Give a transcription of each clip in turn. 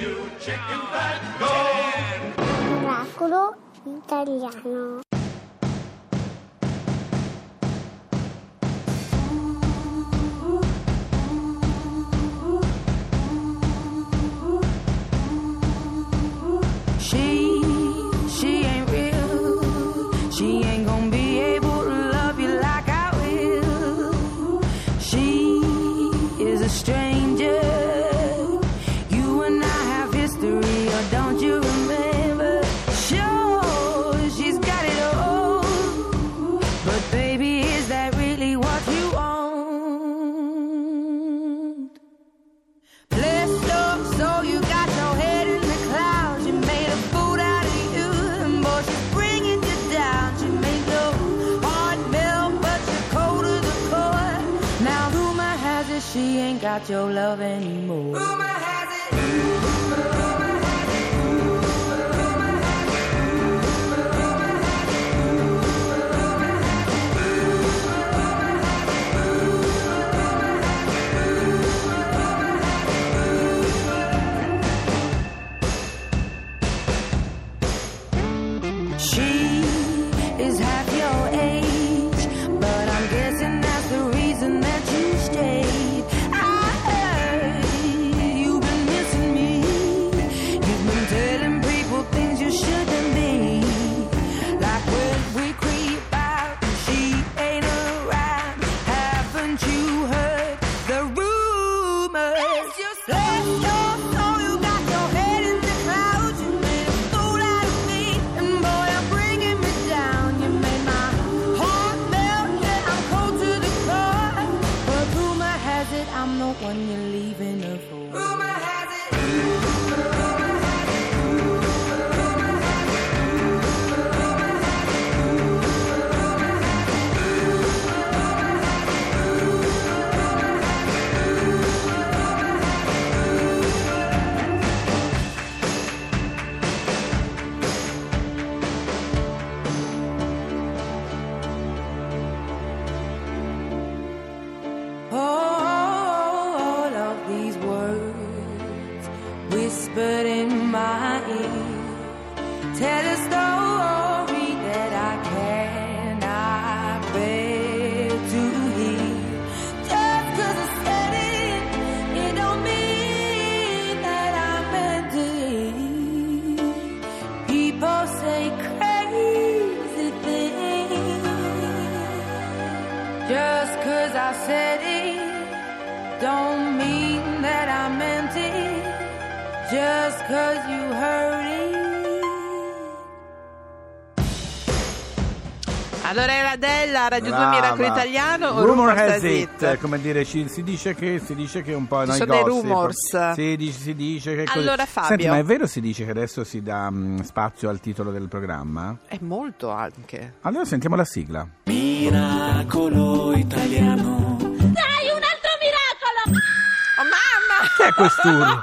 you chicken fat, italiano. She, she ain't real. She ain't gonna be able to love you like I will. She is a stranger. Got your love anymore. Just 'cause I cannot bear to hear. Just cause I said it don't mean that I meant it People say crazy things just cause I said it don't mean that I meant it just cause you heard it. Allora era Della, Radio 2 Brava. Miracolo Italiano o Rumor has it, It? come dire, ci- si dice che si dice che un po' Ci noi sono dei gossip. rumors. Si dice, si dice che così. Allora, Fabio. Senti, ma è vero si dice che adesso si dà mm, spazio al titolo del programma? È molto anche. Allora sentiamo la sigla. Miracolo italiano. Oh mamma! Che è quest'urlo?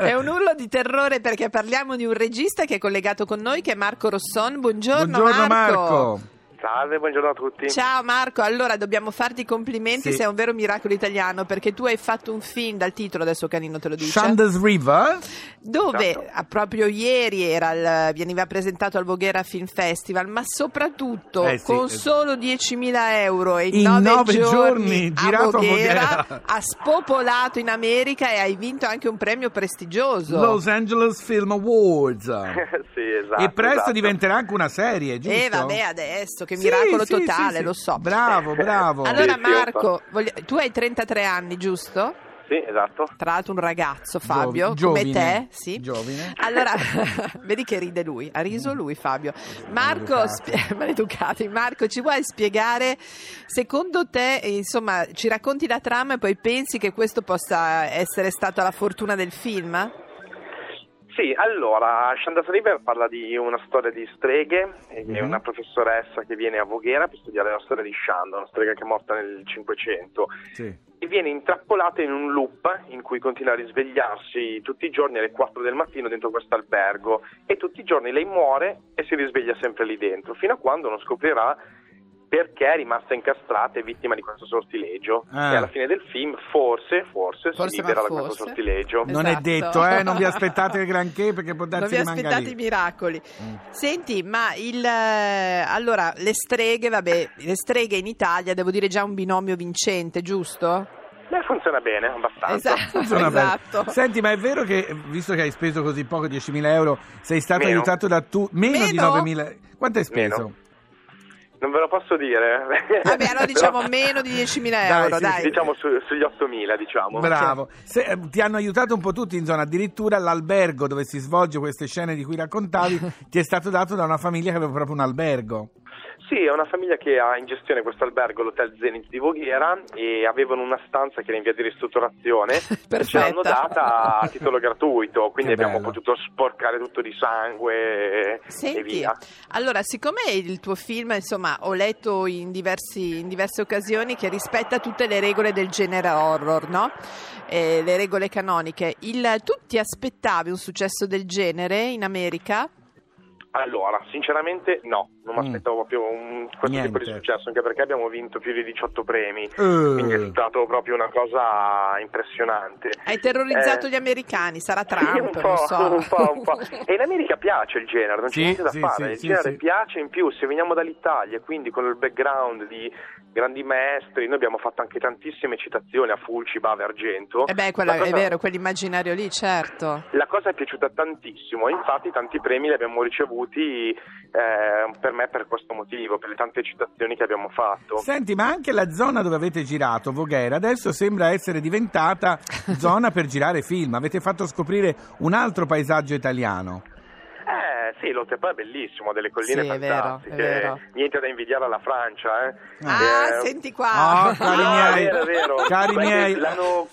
è un urlo di terrore perché parliamo di un regista che è collegato con noi che è Marco Rosson. Buongiorno, Buongiorno Marco. Salve, buongiorno a tutti. Ciao Marco, allora dobbiamo farti i complimenti, Sì. sei un vero miracolo italiano perché tu hai fatto un film dal titolo, adesso Canino te lo dice, Shanda's River. dove Esatto. proprio ieri era il- veniva presentato al Voghera Film Festival, ma soprattutto Eh sì, con eh. solo 10.000 euro e in, In nove, nove giorni, giorni, girato a Voghera. ha spopolato in America e hai vinto anche un premio prestigioso. Los Angeles Film Awards. sì, esatto. e presto esatto. diventerà anche una serie, giusto? Eh vabbè adesso, che Sì, miracolo sì, totale, sì, sì. lo so. Bravo, bravo. Allora Sì, sì, Marco, voglio- tu hai 33 anni, giusto? Sì, esatto. Tra l'altro un ragazzo, Fabio, Gio- come giovine. te, sì. Giovine. Allora, vedi che ride lui, ha riso lui Fabio. Marco, Maleducati. spie- maleducati. Marco, ci vuoi spiegare, secondo te, eh, insomma, ci racconti la trama e poi pensi che questo possa essere stata la fortuna del film? Sì, allora, Shandas River parla di una storia di streghe, Mhm. una professoressa che viene a Voghera per studiare la storia di Shanda, una strega che è morta nel 500 Sì. e viene intrappolata in un loop in cui continua a risvegliarsi tutti i giorni alle 4 del mattino dentro questo albergo e tutti i giorni lei muore e si risveglia sempre lì dentro, fino a quando non scoprirà perché è rimasta incastrata e vittima di questo sortilegio. Ah. E alla fine del film, forse, forse, Forse, si libera da questo sortilegio. Non è Esatto. detto, eh, non vi aspettate granché perché può Non darsi vi rimanga aspettate lì. i miracoli. Mm. Senti, ma il eh, allora le streghe, vabbè, le streghe in Italia devo dire già un binomio vincente, giusto? Beh, funziona bene, abbastanza. Esatto. Funziona bene. esatto. Senti, ma è vero che visto che hai speso così poco, 10.000 euro, sei stato Meno. aiutato da tu meno, di Meno? 9.000? Quanto hai speso? Meno. Non ve lo posso dire. Vabbè, allora diciamo Però- meno di 10.000 Dai, euro, sì, dai. Diciamo su- sugli 8.000, diciamo. Bravo. Se- eh, ti hanno aiutato un po' tutti in zona, addirittura l'albergo dove si svolge queste scene di cui raccontavi ti è stato dato da una famiglia che aveva proprio un albergo. Sì, è una famiglia che ha in gestione questo albergo, l'Hotel Zenith di Voghera, e avevano una stanza che era in via di ristrutturazione. e Ce l'hanno data a titolo gratuito, quindi Che abbiamo bello. potuto sporcare tutto di sangue e- e Senti, via. allora, siccome il tuo film, insomma, ho letto in, diversi- in diverse occasioni che rispetta tutte le regole del genere horror, no? Eh, le regole canoniche. Il- tu ti aspettavi un successo del genere in America? Allora, sinceramente no, non mi Mm. aspettavo proprio un, questo tipo di Niente. successo, anche perché abbiamo vinto più di 18 premi, Eh. quindi è stato proprio una cosa impressionante. Hai terrorizzato Eh, gli americani, sarà Sì, Trump, un po', non so. un po', un po'. E in America piace il genere, non c'è Sì, niente da sì, fare. sì, il sì, genere sì. piace in più. Se veniamo dall'Italia, quindi con il background di grandi maestri, noi abbiamo fatto anche tantissime citazioni a Fulci, Bave, Argento. Eh beh, quella- La è cosa- vero, quell'immaginario lì, certo. La cosa è piaciuta tantissimo, infatti tanti premi li abbiamo ricevuti eh, per me per questo motivo, per le tante citazioni che abbiamo fatto. Senti, ma anche la zona dove avete girato, Voghera, adesso sembra essere diventata zona per girare film. Avete fatto scoprire un altro paesaggio italiano. Sì, l'Oltrepò è bellissimo, ha delle colline Sì, è vero, fantastiche, è vero. niente da invidiare alla Francia. Eh. Ah, Eh, senti qua. Ah, cari No, miei, è vero, è vero. cari Qualche- miei.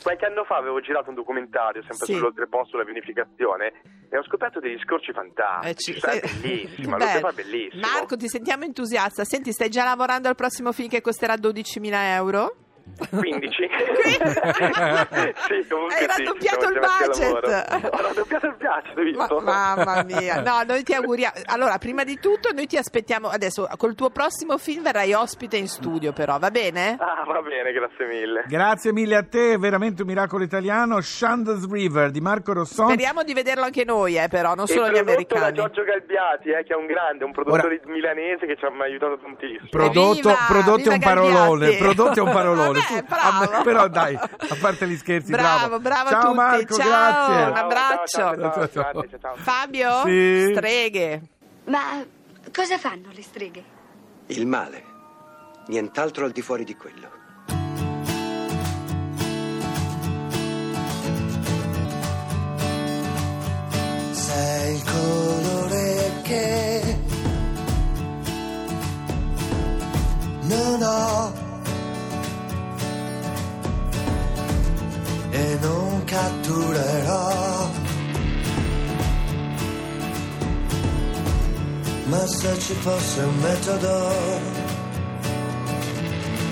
qualche anno fa avevo girato un documentario sempre Sì. sull'oltrepo, sulla vinificazione e ho scoperto degli scorci fantastici. Eh, ci- Cioè, bellissima, l'oltrepo è bellissimo. Marco, ti sentiamo entusiasta. Senti, stai già lavorando al prossimo film che costerà 12.000 euro? 15? sì, comunque Hai raddoppiato il budget. Ho raddoppiato il budget, hai Ma- visto? mamma mia, no, noi ti auguriamo. Allora, prima di tutto, noi ti aspettiamo adesso. Col tuo prossimo film verrai ospite in studio, però va bene? Ah, va bene, grazie mille. Grazie mille a te, veramente un miracolo italiano. Shanda's River di Marco Rosson. Speriamo di vederlo anche noi, eh, però, non solo E gli prodotto da americani. Giorgio Galbiati, eh, che è un grande, un produttore milanese che ci ha aiutato tantissimo. Prodotto, Evviva! prodotto è un Viva parolone, Galbiati! prodotto è un parolone. Vabbè, Su, bravo. a- però dai, a parte gli scherzi, Bravo, bravo a Ciao tutti, Marco, ciao. grazie. Un abbraccio. Ciao, ciao, ciao, Ciao. grazie, ciao. Fabio? Sì. Streghe. Ma cosa fanno le streghe? Il male. Nient'altro al di fuori di quello. Sei il fosse un metodo,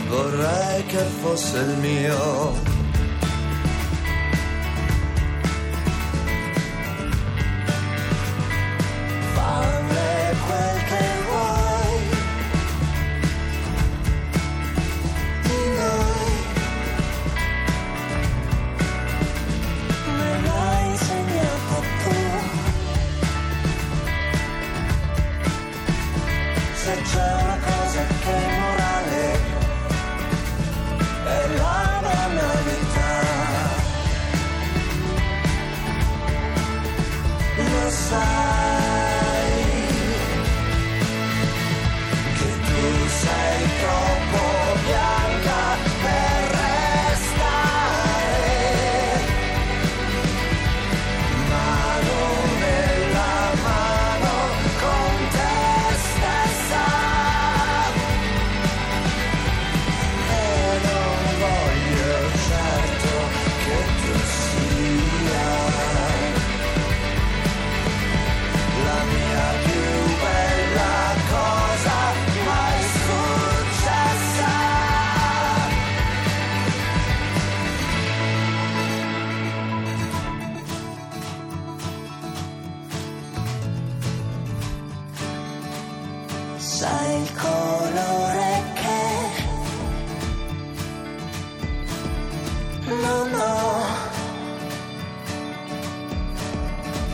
vorrei che fosse il mio. sai il colore che non ho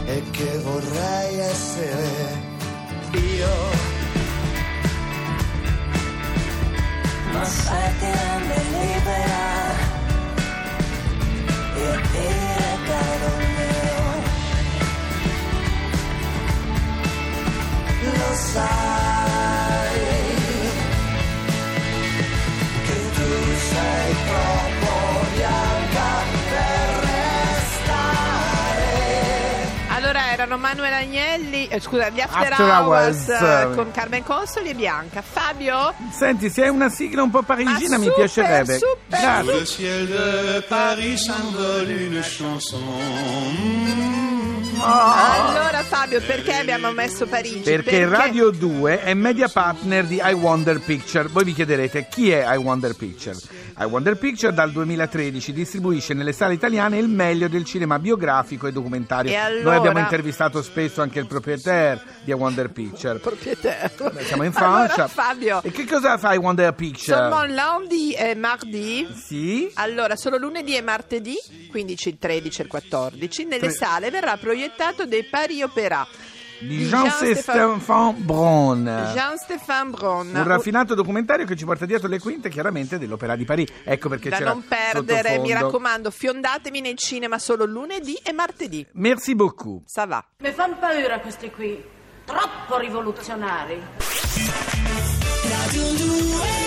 e che vorrei essere io. Ma sai che è meglio. Erano Manuel Agnelli, eh, scusa, gli After, After Hours, Hours. eh, con Carmen Consoli e Bianca. Fabio? Senti, se hai una sigla un po' parigina Ma mi super, piacerebbe. super, Grazie. Le ciel de Paris s'envole une chanson. Allora Fabio, perché abbiamo messo Parigi? Perché Radio 2 è media partner di I Wonder Picture. Voi vi chiederete chi è I Wonder Picture? I Wonder Picture dal 2013 distribuisce nelle sale italiane il meglio del cinema biografico e documentario. E allora? Noi abbiamo intervistato spesso anche il proprietario di I Wonder Picture. Proprietario. Siamo in Allora, Francia. Fabio, E che cosa fa I Wonder Picture? seulement lundi e mardi. Sì? Allora, solo lunedì e martedì, 15, il 13 e il 14, nelle Tre- sale verrà proiettato dei Paris Opera Di Jean-Stéphane Braun. Jean-Stéphane Braun. Un raffinato documentario che ci porta dietro le quinte chiaramente dell'Opera di Parigi. Ecco perché da c'era non perdere, mi raccomando, fiondatemi nel cinema solo lunedì e martedì. Merci beaucoup. Ça va. Mi fanno paura questi qui, troppo rivoluzionari. Radio 2